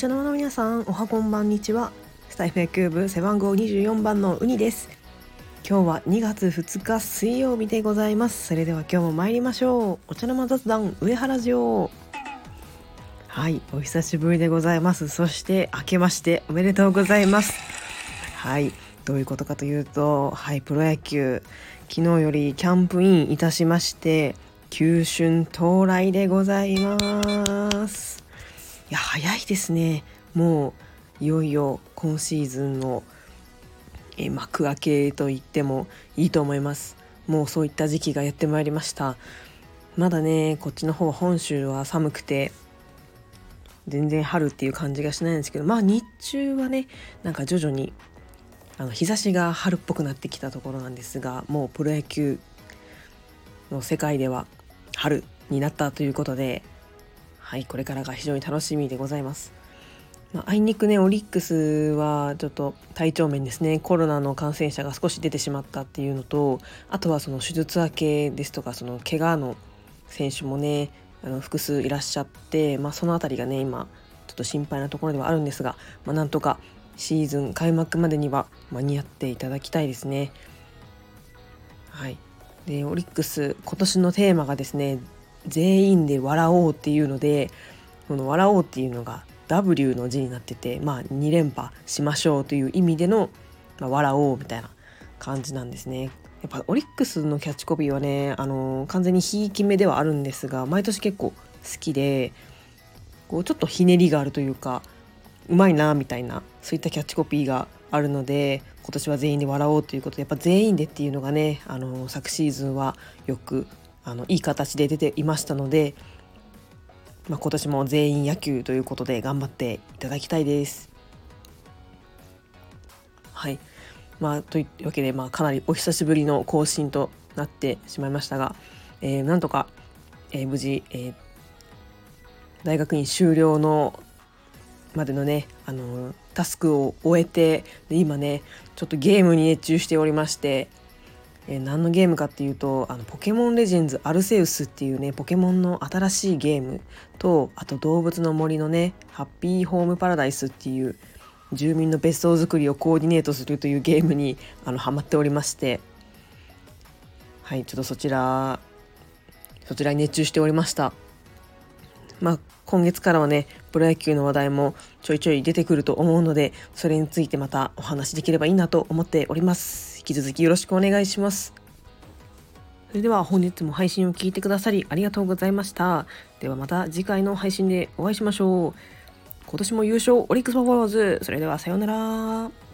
茶の間の皆さんおはこんばんにちは。スタイフ野球部背番号24番のウニです。今日は2月2日水曜日でございます。それでは今日も参りましょう。お茶の間雑談上原城。はいお久しぶりでございます。そして明けましておめでとうございます。はいどういうことかというとはいプロ野球。昨日よりキャンプインいたしまして旧春到来でございます。や早いですね。もういよいよ今シーズンのえ幕開けと言ってもいいと思います。もうそういった時期がやってまいりました。まだねこっちの方本州は寒くて全然春っていう感じがしないんですけどまあ日中はねなんか徐々にあの日差しが春っぽくなってきたところなんですがもうプロ野球の世界では春になったということではいこれからが非常に楽しみでございます。まあ、あいにくねオリックスはちょっと体調面ですねコロナの感染者が少し出てしまったっていうのとあとはその手術明けですとかその怪我の選手もねあの複数いらっしゃって、まあ、その辺りがね今ちょっと心配なところではあるんですが、まあ、なんとかシーズン開幕までには間に合っていただきたいですね。はいでオリックス今年のテーマがですね全員で笑おうっていうのでこの笑おうっていうのが W の字になっててまあ2連覇しましょうという意味での、まあ、笑おうみたいな感じなんですね。やっぱオリックスのキャッチコピーはね、あの、完全にひいき目ではあるんですが毎年結構好きでこうちょっとひねりがあるというかうまいなみたいなそういったキャッチコピーがあるので今年は全員で笑おうということでやっぱ全員でっていうのがねあの昨シーズンはよくあのいい形で出ていましたので、まあ、今年も全員野球ということで頑張っていただきたいです。はいまあ、というわけで、まあ、かなりお久しぶりの更新となってしまいましたが、えー、なんとか、えー、無事、えー、大学院修了のまでのねあのタスクを終えてで今ねちょっとゲームに熱中しておりまして、えー、何のゲームかっていうとあのポケモンレジェンズアルセウスっていうねポケモンの新しいゲームとあと動物の森のねハッピーホームパラダイスっていう住民の別荘作りをコーディネートするというゲームにあのハマっておりまして。はいちょっとそちらそちらに熱中しておりました。まあ今月からはねプロ野球の話題もちょいちょい出てくると思うのでそれについてまたお話しできればいいなと思っております。引き続きよろしくお願いします。それでは本日も配信を聞いてくださりありがとうございました。ではまた次回の配信でお会いしましょう。今年も優勝オリックスパフォードそれではさようなら。